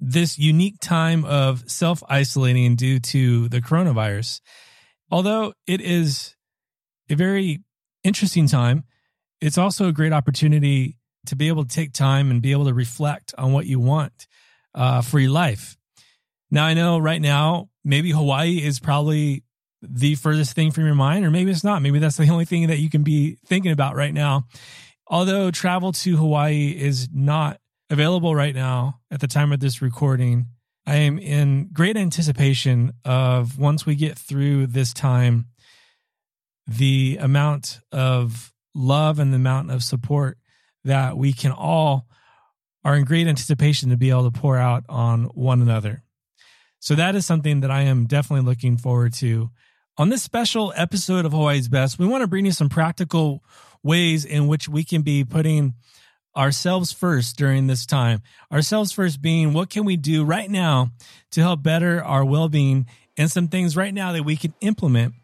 this unique time of self isolating due to the coronavirus. Although it is a very interesting time, it's also a great opportunity to be able to take time and be able to reflect on what you want uh, for your life. Now, I know right now, maybe Hawaii is probably the furthest thing from your mind, or maybe it's not. Maybe that's the only thing that you can be thinking about right now. Although travel to Hawaii is not available right now at the time of this recording, I am in great anticipation of once we get through this time, the amount of love and the amount of support that we can all are in great anticipation to be able to pour out on one another. So that is something that I am definitely looking forward to. On this special episode of Hawaii's Best, we want to bring you some practical ways in which we can be putting ourselves first during this time. Ourselves first being what can we do right now to help better our well-being and some things right now that we can implement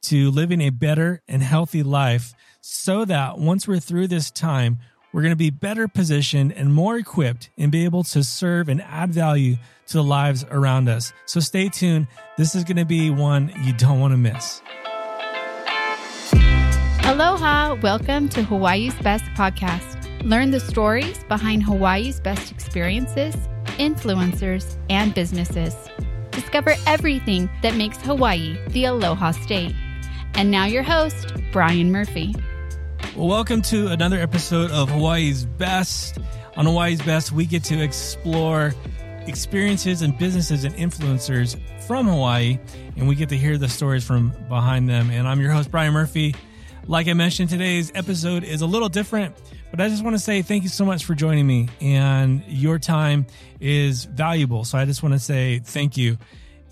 to living a better and healthy life so that once we're through this time, we're going to be better positioned and more equipped and be able to serve and add value to the lives around us. So stay tuned. This is going to be one you don't want to miss. Aloha. Welcome to Hawaii's Best podcast. Learn the stories behind Hawaii's best experiences, influencers, and businesses. Discover everything that makes Hawaii the Aloha State. And now, your host, Brian Murphy. Welcome to another episode of Hawaii's Best. On Hawaii's Best, we get to explore experiences and businesses and influencers from Hawaii, and we get to hear the stories from behind them. And I'm your host, Brian Murphy. Like I mentioned, today's episode is a little different, but I just want to say thank you so much for joining me, and your time is valuable. So I just want to say thank you.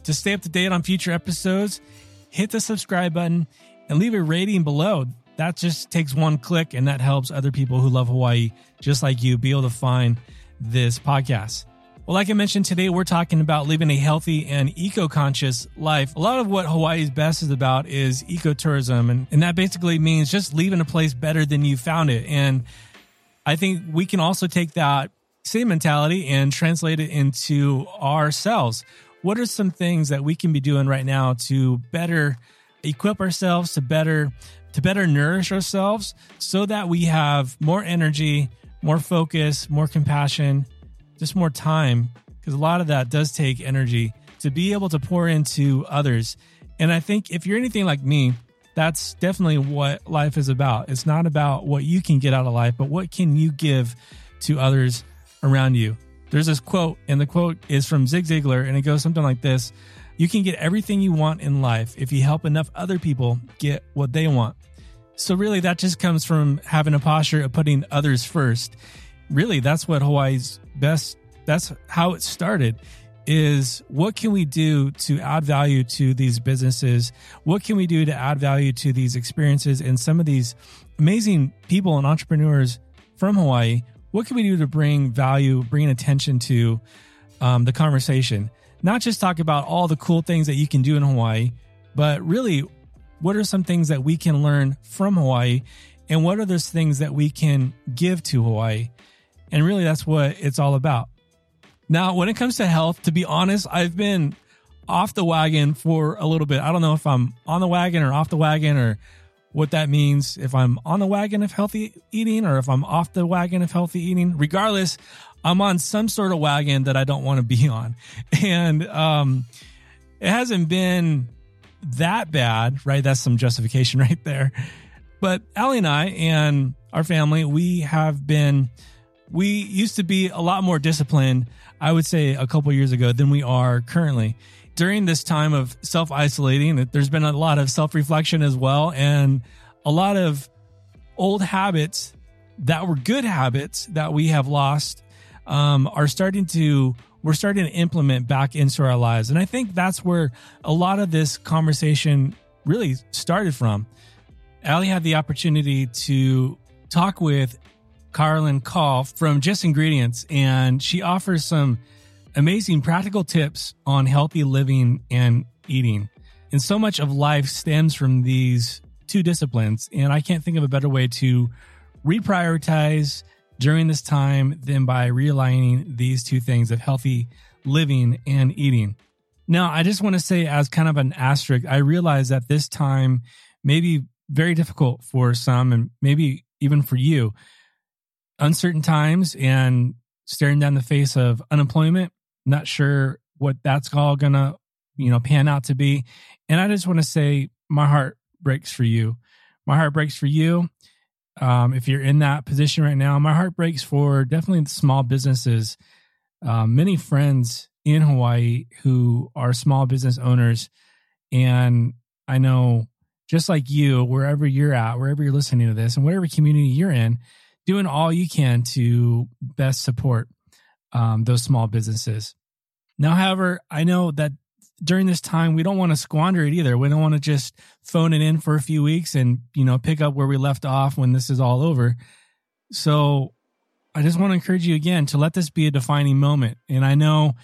To stay up to date on future episodes, hit the subscribe button and leave a rating below that just takes one click and that helps other people who love Hawaii just like you be able to find this podcast. Well, like I mentioned today, we're talking about living a healthy and eco conscious life. A lot of what Hawaii's best is about is ecotourism. And, and that basically means just leaving a place better than you found it. And I think we can also take that same mentality and translate it into ourselves. What are some things that we can be doing right now to better equip ourselves, to better to better nourish ourselves so that we have more energy, more focus, more compassion, just more time. Because a lot of that does take energy to be able to pour into others. And I think if you're anything like me, that's definitely what life is about. It's not about what you can get out of life, but what can you give to others around you. There's this quote, and the quote is from Zig Ziglar, and it goes something like this You can get everything you want in life if you help enough other people get what they want. So, really, that just comes from having a posture of putting others first. Really, that's what Hawaii's best, that's how it started is what can we do to add value to these businesses? What can we do to add value to these experiences and some of these amazing people and entrepreneurs from Hawaii? What can we do to bring value, bring attention to um, the conversation? Not just talk about all the cool things that you can do in Hawaii, but really what are some things that we can learn from Hawaii? And what are those things that we can give to Hawaii? And really, that's what it's all about. Now, when it comes to health, to be honest, I've been off the wagon for a little bit. I don't know if I'm on the wagon or off the wagon or what that means. If I'm on the wagon of healthy eating or if I'm off the wagon of healthy eating, regardless, I'm on some sort of wagon that I don't want to be on. And um, it hasn't been that bad, right? That's some justification right there. But Allie and I and our family, we have been, we used to be a lot more disciplined, I would say a couple years ago than we are currently. During this time of self isolating, there's been a lot of self reflection as well, and a lot of old habits that were good habits that we have lost um, are starting to we're starting to implement back into our lives. And I think that's where a lot of this conversation really started from. Allie had the opportunity to talk with Carolyn Call from Just Ingredients, and she offers some amazing practical tips on healthy living and eating. And so much of life stems from these two disciplines. And I can't think of a better way to reprioritize, during this time than by realigning these two things of healthy living and eating. Now, I just want to say, as kind of an asterisk, I realize that this time may be very difficult for some and maybe even for you. Uncertain times and staring down the face of unemployment, not sure what that's all gonna, you know, pan out to be. And I just want to say my heart breaks for you. My heart breaks for you. Um, if you're in that position right now, my heart breaks for definitely the small businesses. Uh, many friends in Hawaii who are small business owners. And I know just like you, wherever you're at, wherever you're listening to this, and whatever community you're in, doing all you can to best support um, those small businesses. Now, however, I know that during this time, we don't want to squander it either. We don't want to just phone it in for a few weeks and, you know, pick up where we left off when this is all over. So I just want to encourage you again to let this be a defining moment. And I know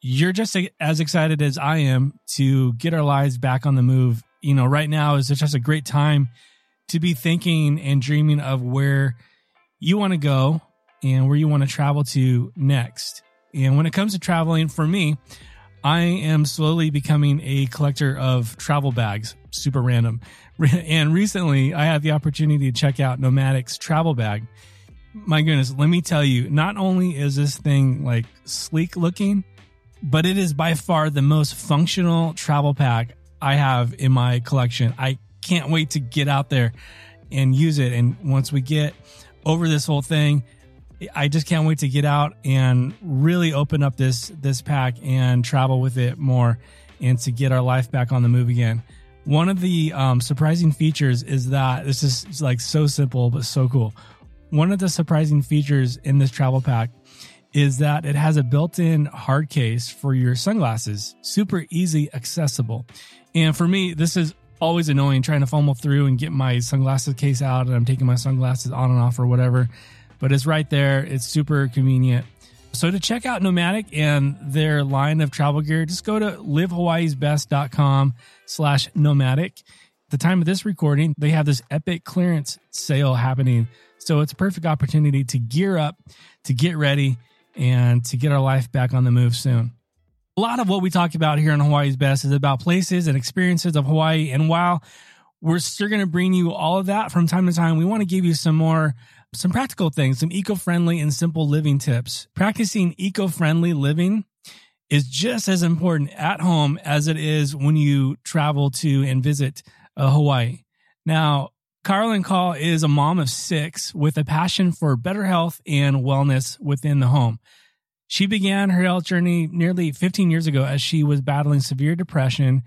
you're just as excited as I am to get our lives back on the move. You know, right now is just a great time to be thinking and dreaming of where you want to go and where you want to travel to next. And when it comes to traveling, for me, I am slowly becoming a collector of travel bags, super random. And recently, I had the opportunity to check out Nomatic's travel bag. My goodness, let me tell you, not only is this thing like sleek looking, but it is by far the most functional travel pack I have in my collection. I can't wait to get out there and use it. And once we get over this whole thing, I just can't wait to get out and really open up this this pack and travel with it more and to get our life back on the move again. One of the um, surprising features is that this is like so simple but so cool. One of the surprising features in this travel pack is that it has a built-in hard case for your sunglasses, super easy accessible. And for me, this is always annoying trying to fumble through and get my sunglasses case out and I'm taking my sunglasses on and off or whatever but it's right there. It's super convenient. So to check out Nomatic and their line of travel gear, just go to livehawaiisbest.com slash nomatic. At the time of this recording, they have this epic clearance sale happening. So it's a perfect opportunity to gear up, to get ready, and to get our life back on the move soon. A lot of what we talk about here on Hawaii's Best is about places and experiences of Hawaii. And while we're still going to bring you all of that from time to time, we want to give you some more some practical things, some eco friendly and simple living tips. Practicing eco friendly living is just as important at home as it is when you travel to and visit uh, Hawaii. Now, Carolyn Call is a mom of six with a passion for better health and wellness within the home. She began her health journey nearly 15 years ago as she was battling severe depression.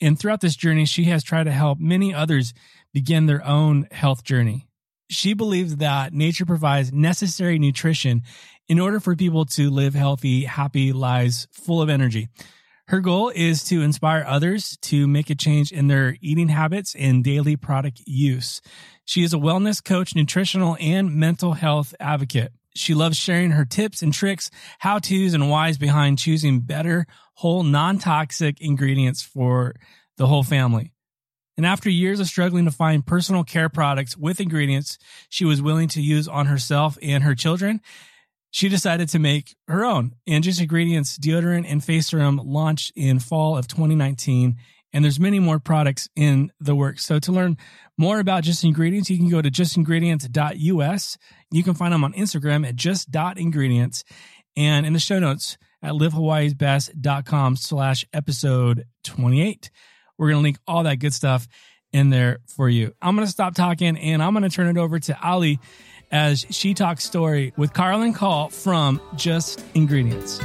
And throughout this journey, she has tried to help many others begin their own health journey. She believes that nature provides necessary nutrition in order for people to live healthy, happy lives full of energy. Her goal is to inspire others to make a change in their eating habits and daily product use. She is a wellness coach, nutritional, and mental health advocate. She loves sharing her tips and tricks, how to's, and whys behind choosing better, whole, non toxic ingredients for the whole family. And after years of struggling to find personal care products with ingredients she was willing to use on herself and her children, she decided to make her own. Just Ingredients deodorant and face serum launched in fall of 2019. And there's many more products in the works. So to learn more about Just Ingredients, you can go to justingredients.us. You can find them on Instagram at just.ingredients and in the show notes at livehawaiisbest.com slash episode 28. We're going to link all that good stuff in there for you. I'm going to stop talking and I'm going to turn it over to Allie as she talks story with Carolyn Call from Just Ingredients.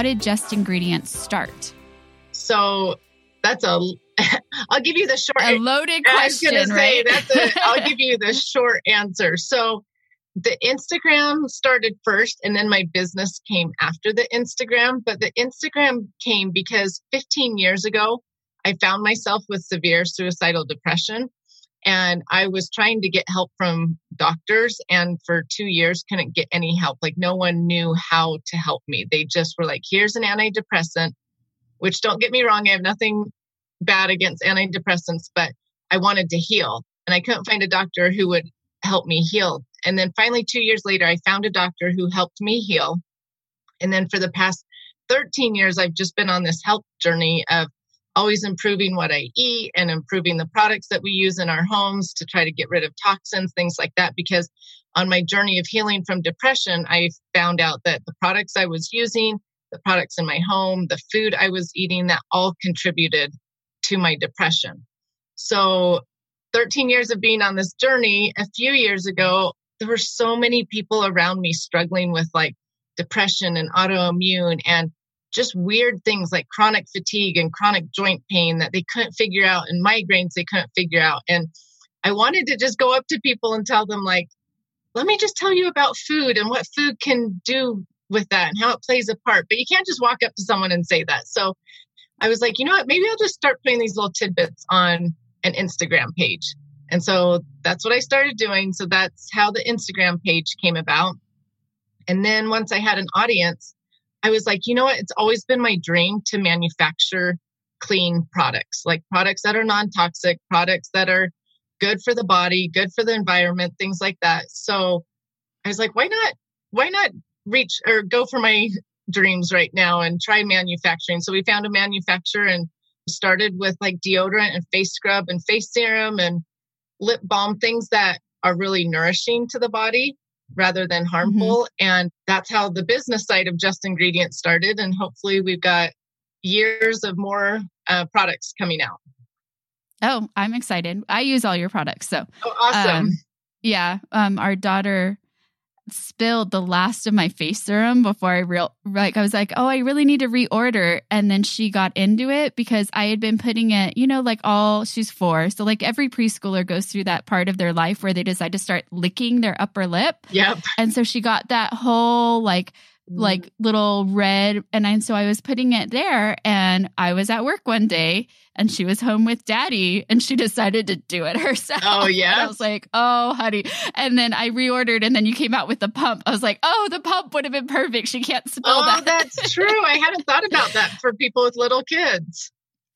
How did Just Ingredients start? So that's a I'll give you the short a loaded question, I was right? Say, that's a, I'll give you the short answer. So the Instagram started first and then my business came after the Instagram. But the Instagram came because 15 years ago, I found myself with severe suicidal depression and I was trying to get help from doctors and for 2 years couldn't get any help. Like no one knew how to help me. They just were like, "Here's an antidepressant." Which don't get me wrong, I have nothing bad against antidepressants, but I wanted to heal. And I couldn't find a doctor who would help me heal. And then finally, two years later, I found a doctor who helped me heal. And then for the past 13 years, I've just been on this health journey of always improving what I eat and improving the products that we use in our homes to try to get rid of toxins, things like that. Because on my journey of healing from depression, I found out that the products I was using, the products in my home, the food I was eating, that all contributed to my depression. So 13 years of being on this journey, a few years ago, there were so many people around me struggling with like depression and autoimmune and just weird things like chronic fatigue and chronic joint pain that they couldn't figure out and migraines they couldn't figure out. And I wanted to just go up to people and tell them, like, let me just tell you about food and what food can do with that and how it plays a part. But you can't just walk up to someone and say that. So I was like, you know what? Maybe I'll just start putting these little tidbits on an Instagram page. And so that's what I started doing. So that's how the Instagram page came about. And then once I had an audience, I was like, you know what? It's always been my dream to manufacture clean products, like products that are non toxic, products that are good for the body, good for the environment, things like that. So I was like, why not? Why not reach or go for my dreams right now and try manufacturing? So we found a manufacturer and started with like deodorant and face scrub and face serum and lip balm, things that are really nourishing to the body rather than mm-hmm. harmful. Mm-hmm. And that's how the business side of Just Ingredients started. And hopefully, we've got years of more uh, products coming out. Oh, I'm excited. I use all your products. So, oh, awesome. Um, yeah. Um, our daughter spilled the last of my face serum before I real like I was like, "Oh, I really need to reorder." And then she got into it because I had been putting it, you know, like all she's 4. So like every preschooler goes through that part of their life where they decide to start licking their upper lip. Yep. And so she got that whole like like mm. little red and I, so I was putting it there and I was at work one day and she was home with daddy and she decided to do it herself. Oh yeah. And I was like, "Oh, honey." And then I reordered and then you came out with the pump. I was like, "Oh, the pump would have been perfect. She can't spill oh, that." that's true. I hadn't thought about that for people with little kids.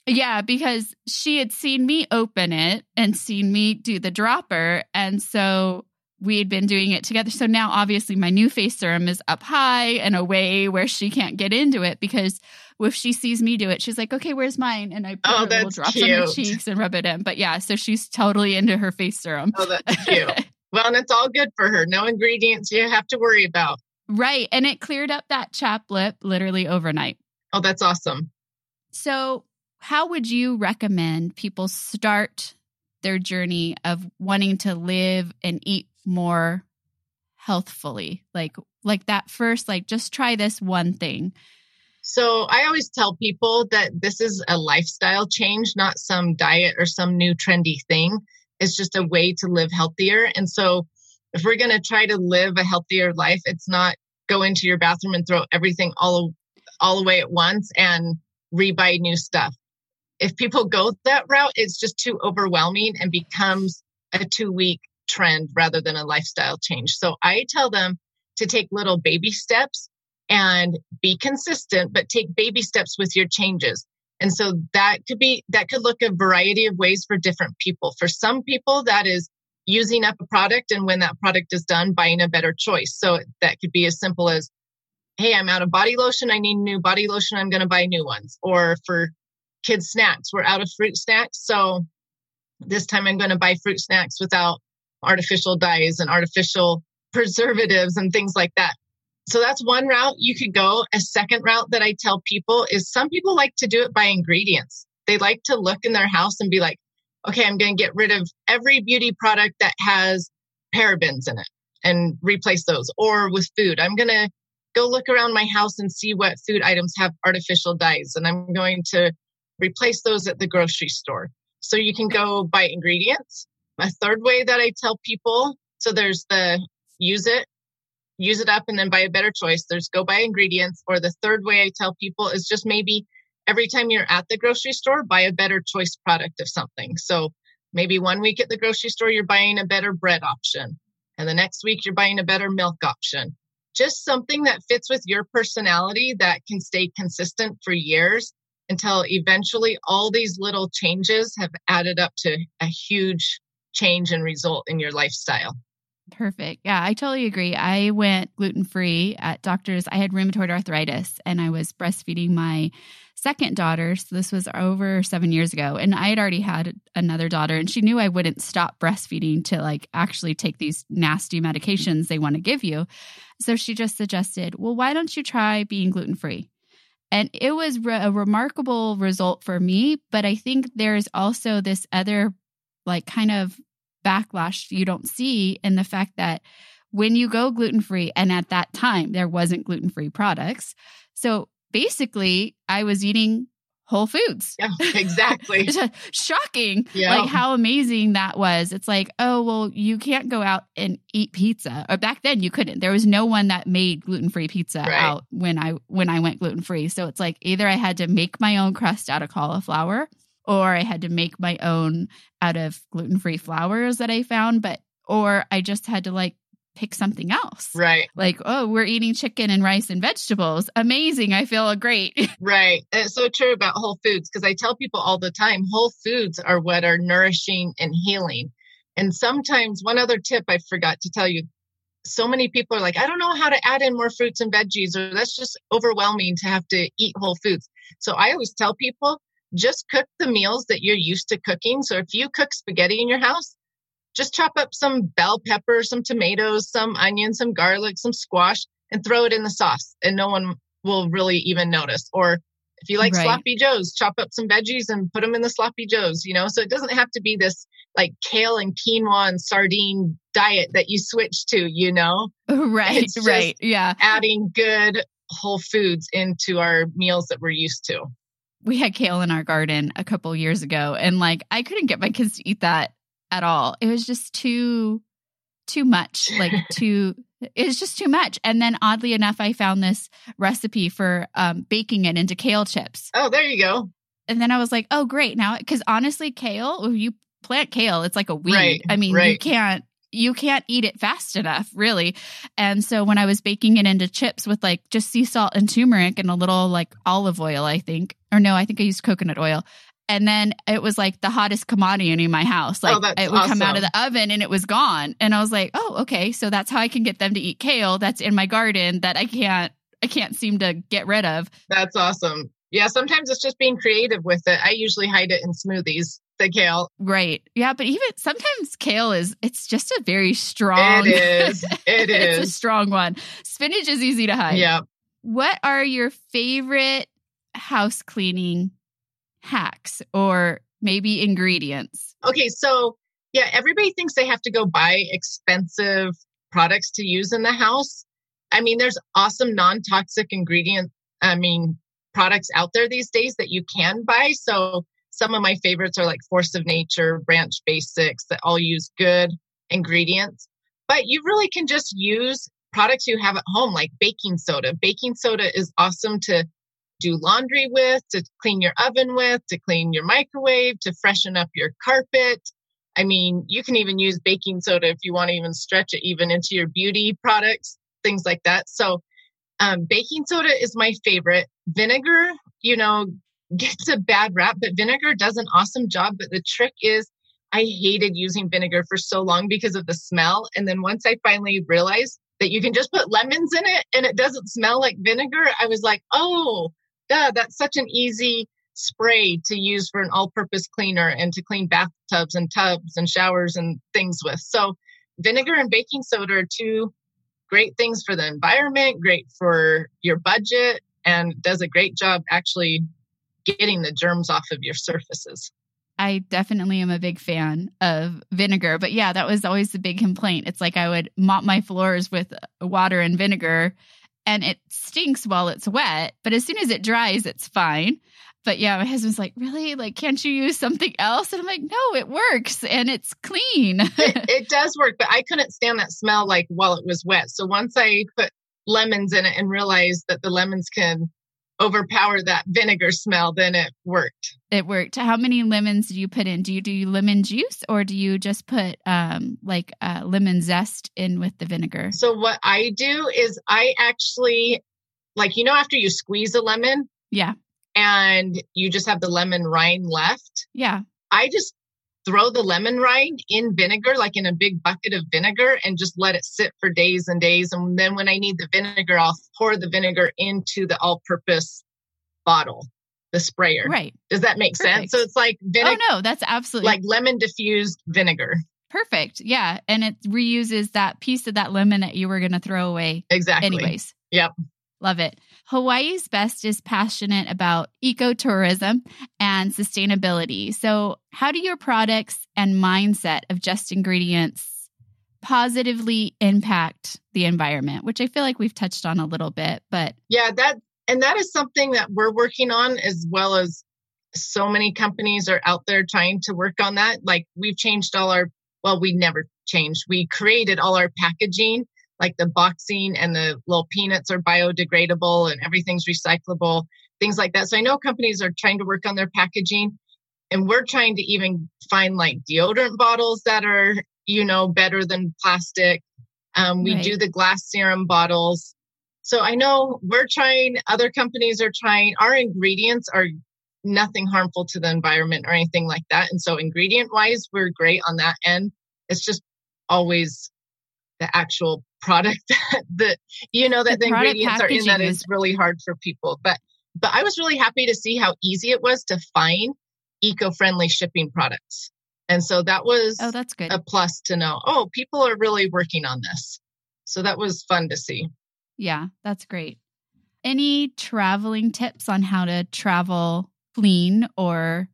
Yeah, because she had seen me open it and seen me do the dropper and so we had been doing it together. So now, obviously, my new face serum is up high and away where she can't get into it because if she sees me do it, she's like, "Okay, where's mine?" And I oh, put oh, little drops cute. on her cheeks and rub it in. But yeah, so she's totally into her face serum. Oh, that's cute. well, and it's all good for her. No ingredients you have to worry about. Right, and it cleared up that chap lip literally overnight. Oh, that's awesome. So, how would you recommend people start their journey of wanting to live and eat more healthfully. Like like that first like just try this one thing. So i always tell people that this is a lifestyle change not some diet or some new trendy thing. It's just a way to live healthier. And so if we're going to try to live a healthier life it's not go into your bathroom and throw everything all all away at once and rebuy new stuff. If people go that route it's just too overwhelming and becomes a two week trend rather than a lifestyle change. So I tell them to take little baby steps and be consistent, but take baby steps with your changes. And so that could be, that could look a variety of ways for different people. For some people, that is using up a product. And when that product is done, buying a better choice. So that could be as simple as, Hey, I'm out of body lotion. I need new body lotion. I'm going to buy new ones. Or for kids snacks, we're out of fruit snacks. So this time I'm going to buy fruit snacks without artificial dyes and artificial preservatives and things like that. So that's one route you could go. A second route that I tell people is some people like to do it by ingredients. They like to look in their house and be like, okay, I'm going to get rid of every beauty product that has parabens in it and replace those. Or with food, I'm going to go look around my house and see what food items have artificial dyes and I'm going to replace those at the grocery store. So you can go by ingredients a third way that I tell people so there's the use it, use it up, and then by a better choice. There's go buy ingredients. Or the third way I tell people is just maybe every time you're at the grocery store, buy a better choice product of something. So maybe one week at the grocery store, you're buying a better bread option. And the next week, you're buying a better milk option. Just something that fits with your personality that can stay consistent for years until eventually all these little changes have added up to a huge change and result in your lifestyle. Perfect. Yeah, I totally agree. I went gluten free at doctors. I had rheumatoid arthritis and I was breastfeeding my second daughter. So this was over seven years ago. And I had already had another daughter, and she knew I wouldn't stop breastfeeding to like actually take these nasty medications they want to give you. So she just suggested, well, why don't you try being gluten free? And it was re- a remarkable result for me. But I think there's also this other, like, kind of backlash you don't see in the fact that when you go gluten free, and at that time there wasn't gluten free products. So basically, I was eating Whole Foods. Yeah, exactly. Shocking. Yeah. Like how amazing that was. It's like, oh, well, you can't go out and eat pizza. Or back then you couldn't. There was no one that made gluten-free pizza right. out when I when I went gluten-free. So it's like either I had to make my own crust out of cauliflower or I had to make my own out of gluten-free flours that I found, but or I just had to like pick something else. Right. Like, oh, we're eating chicken and rice and vegetables. Amazing. I feel great. right. It's so true about whole foods because I tell people all the time whole foods are what are nourishing and healing. And sometimes, one other tip I forgot to tell you so many people are like, I don't know how to add in more fruits and veggies, or that's just overwhelming to have to eat whole foods. So I always tell people just cook the meals that you're used to cooking. So if you cook spaghetti in your house, just chop up some bell pepper, some tomatoes, some onion, some garlic, some squash, and throw it in the sauce, and no one will really even notice. Or if you like right. sloppy joes, chop up some veggies and put them in the sloppy joes, you know? So it doesn't have to be this like kale and quinoa and sardine diet that you switch to, you know? Right, right. Yeah. Adding good whole foods into our meals that we're used to. We had kale in our garden a couple years ago, and like I couldn't get my kids to eat that at all. It was just too too much, like too it was just too much. And then oddly enough, I found this recipe for um, baking it into kale chips. Oh, there you go. And then I was like, oh, great. Now, because honestly, kale, you plant kale, it's like a weed. Right, I mean, right. you can't you can't eat it fast enough, really. And so when I was baking it into chips with like just sea salt and turmeric and a little like olive oil, I think, or no, I think I used coconut oil and then it was like the hottest commodity in my house. Oh, like oh, it would awesome. come out of the oven and it was gone. And I was like, oh, okay. So that's how I can get them to eat kale that's in my garden that I can't I can't seem to get rid of. That's awesome. Yeah, sometimes it's just being creative with it. I usually hide it in smoothies, the kale. Right. Yeah, but even sometimes kale is it's just a very strong It is. It is. it's a strong one. Spinach is easy to hide. Yeah. What are your favorite house cleaning hacks or maybe ingredients? Okay, so yeah, everybody thinks they have to go buy expensive products to use in the house. I mean, there's awesome non toxic ingredient, I mean, products out there these days that you can buy. So some of my favorites are like Force of Nature, Branch Basics that all use good ingredients. But you really can just use products you have at home, like baking soda. Baking soda is awesome to do laundry with, to clean your oven with, to clean your microwave, to freshen up your carpet. I mean, you can even use baking soda if you want to even stretch it even into your beauty products, things like that. So, um, baking soda is my favorite. Vinegar, you know, gets a bad rap, but vinegar does an awesome job. But the trick is, I hated using vinegar for so long because of the smell. And then once I finally realized that you can just put lemons in it and it doesn't smell like vinegar, I was like, oh, duh, that's such an easy spray to use for an all purpose cleaner and to clean bathtubs and tubs and showers and things with. So, vinegar and baking soda are two great things for the environment, great for your budget, and does a great job actually getting the germs off of your surfaces. I definitely am a big fan of vinegar, but yeah, that was always the big complaint. It's like I would mop my floors with uh, water and vinegar and it stinks while it's wet, but as soon as it dries, it's fine. But yeah, my husband's like, really? Like, can't you use something else? And I'm like, no, it works and it's clean. it, it does work, but I couldn't stand that smell like while it was wet. So once I put lemons in it and realized that the lemons can overpower that vinegar smell, then it worked. It worked. How many lemons do you put in? Do you do lemon juice or do you just put um, like uh, lemon zest in with the vinegar? So what I do is I actually like you know after you squeeze a lemon, yeah, and you just have the lemon rind left. Yeah. I just throw the lemon rind in vinegar, like in a big bucket of vinegar, and just let it sit for days and days. And then when I need the vinegar, I'll pour the vinegar into the all purpose bottle, the sprayer. Right. Does that make Perfect. sense? So it's like vinegar, Oh no, that's absolutely like lemon diffused vinegar. perfect. Yeah, and it reuses that piece of that lemon that you were going to throw away Exactly. anyways. Yep. Love it. Hawaii's Best is passionate about ecotourism and sustainability. So, how do your products and mindset of just ingredients positively impact the environment? Which I feel like we've touched on a little bit, but Yeah, that and that is something that we're working on as well as so many companies are out there trying to work on that. Like we've changed all our well, we never changed. We created all our packaging, like the boxing and the little peanuts are biodegradable and everything's recyclable, things like that. So I know companies are trying to work on their packaging and we're trying to even find like deodorant bottles that are, you know, better than plastic. Um, we Right. do the glass serum bottles. So I know we're trying, other companies are trying, our ingredients are nothing harmful to the environment or anything like that. And so ingredient wise, we're great on that end. It's just always the actual product that, that you know that The the, ingredients are in that is really hard for people. But but I was really happy to see how easy it was to find eco-friendly shipping products. And so that was oh, that's good. a plus to know, oh, people are really working on this. So that was fun to see. Yeah, that's great. Any traveling tips on how to travel clean or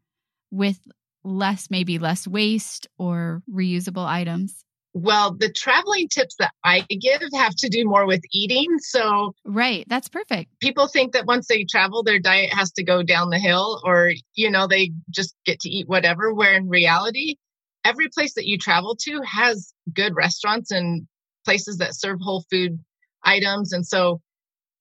with less, maybe less waste or reusable items? Well, the traveling tips that I give have to do more with eating. So Right. That's perfect. people think that once they travel, their diet has to go down the hill or, you know, they just get to eat whatever, where in reality, every place that you travel to has good restaurants and places that serve whole food items. And so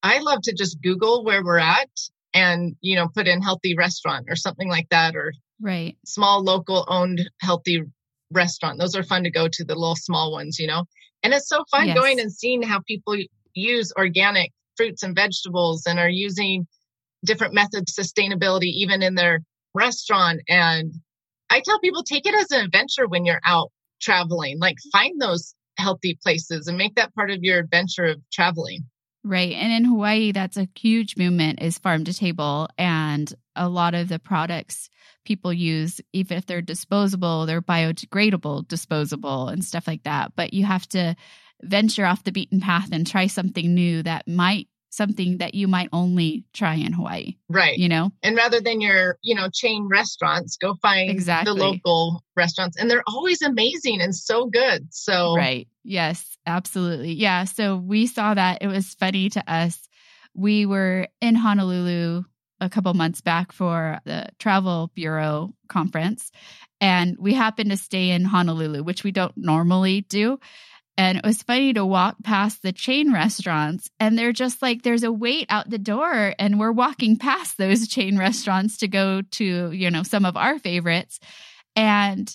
I love to just Google where we're at and, you know, put in healthy restaurant or something like that or Right. small local owned healthy restaurant. Those are fun to go to, the little small ones, you know. And it's so fun Yes. going and seeing how people use organic fruits and vegetables and are using different methods of sustainability even in their restaurant. And I tell people take it as an adventure when you're out traveling. Like find those healthy places and make that part of your adventure of traveling. Right. And in Hawaii, that's a huge movement is farm to table. And a lot of the products people use, even if they're disposable, they're biodegradable, disposable, and stuff like that. But you have to venture off the beaten path and try something new that might, something that you might only try in Hawaii, Right. you know? And rather than your, you know, chain restaurants, go find Exactly. the local restaurants. And they're always amazing and so good. So Right. Yes, absolutely. Yeah. So we saw that. It was funny to us. We were in Honolulu a couple months back for the Travel Bureau conference, and we happened to stay in Honolulu, which we don't normally do. And it was funny to walk past the chain restaurants, and they're just like, there's a wait out the door, and we're walking past those chain restaurants to go to, you know, some of our favorites. And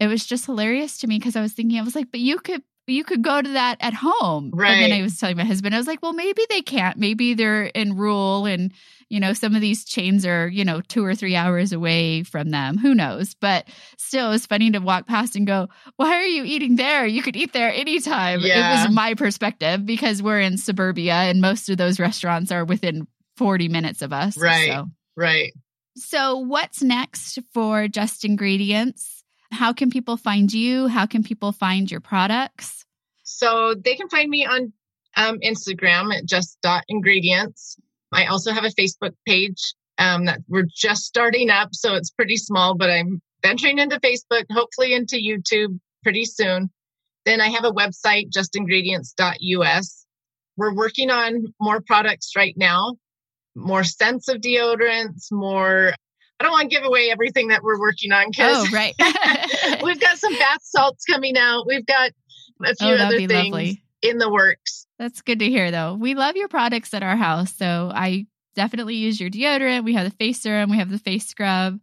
it was just hilarious to me because I was thinking, I was like, but you could you could go to that at home. Right. And then I was telling my husband, I was like, well, maybe they can't. Maybe they're in rural and, you know, some of these chains are, you know, two or three hours away from them. Who knows? But still, it was funny to walk past and go, why are you eating there? You could eat there anytime. It was my perspective because we're in suburbia and most of those restaurants are within 40 minutes of us. Right. So. right. So, what's next for Just Ingredients? How can people find you? How can people find your products? So they can find me on um, Instagram at just dot ingredients. I also have a Facebook page um, that we're just starting up, so it's pretty small, but I'm venturing into Facebook, hopefully into YouTube pretty soon. Then I have a website, justingredients.us. We're working on more products right now, more scents of deodorants, more. I don't want to give away everything that we're working on because Oh, right. we've got some bath salts coming out. We've got a few oh, other things lovely. in the works. That's good to hear, though. We love your products at our house. So, I definitely use your deodorant. We have the face serum, we have the face scrub.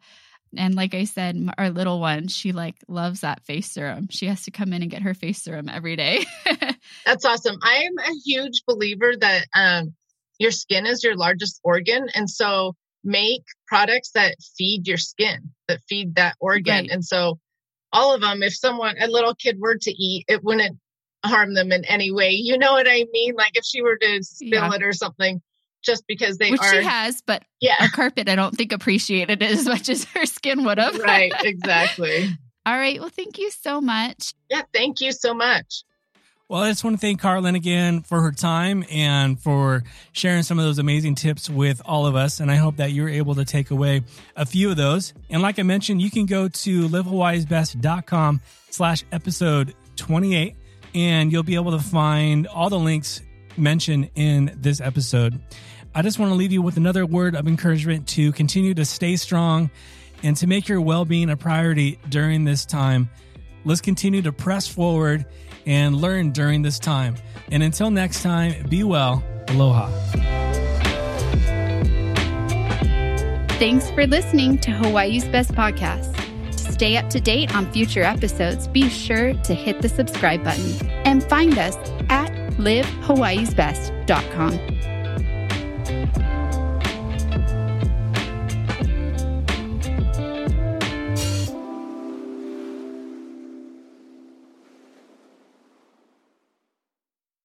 And like I said, our little one, she like loves that face serum. She has to come in and get her face serum every day. That's awesome. I am a huge believer that um, your skin is your largest organ. And so make products that feed your skin, that feed that organ. Right. And so all of them, if someone, a little kid were to eat, it wouldn't harm them in any way. You know what I mean? Like if she were to spill Yeah. it or something, just because they Which are. she has, but yeah. a carpet I don't think appreciated it as much as her skin would have. right. Exactly. All right. Well, thank you so much. Yeah. Thank you so much. Well, I just want to thank Carolyn again for her time and for sharing some of those amazing tips with all of us. And I hope that you're able to take away a few of those. And like I mentioned, you can go to livehawaiisbest.com slash episode 28 and you'll be able to find all the links mentioned in this episode. I just want to leave you with another word of encouragement to continue to stay strong and to make your well being a priority during this time. Let's continue to press forward and learn during this time. And until next time, be well. Aloha. Thanks for listening to Hawaii's Best Podcast. To stay up to date on future episodes, be sure to hit the subscribe button and find us at livehawaiisbest.com.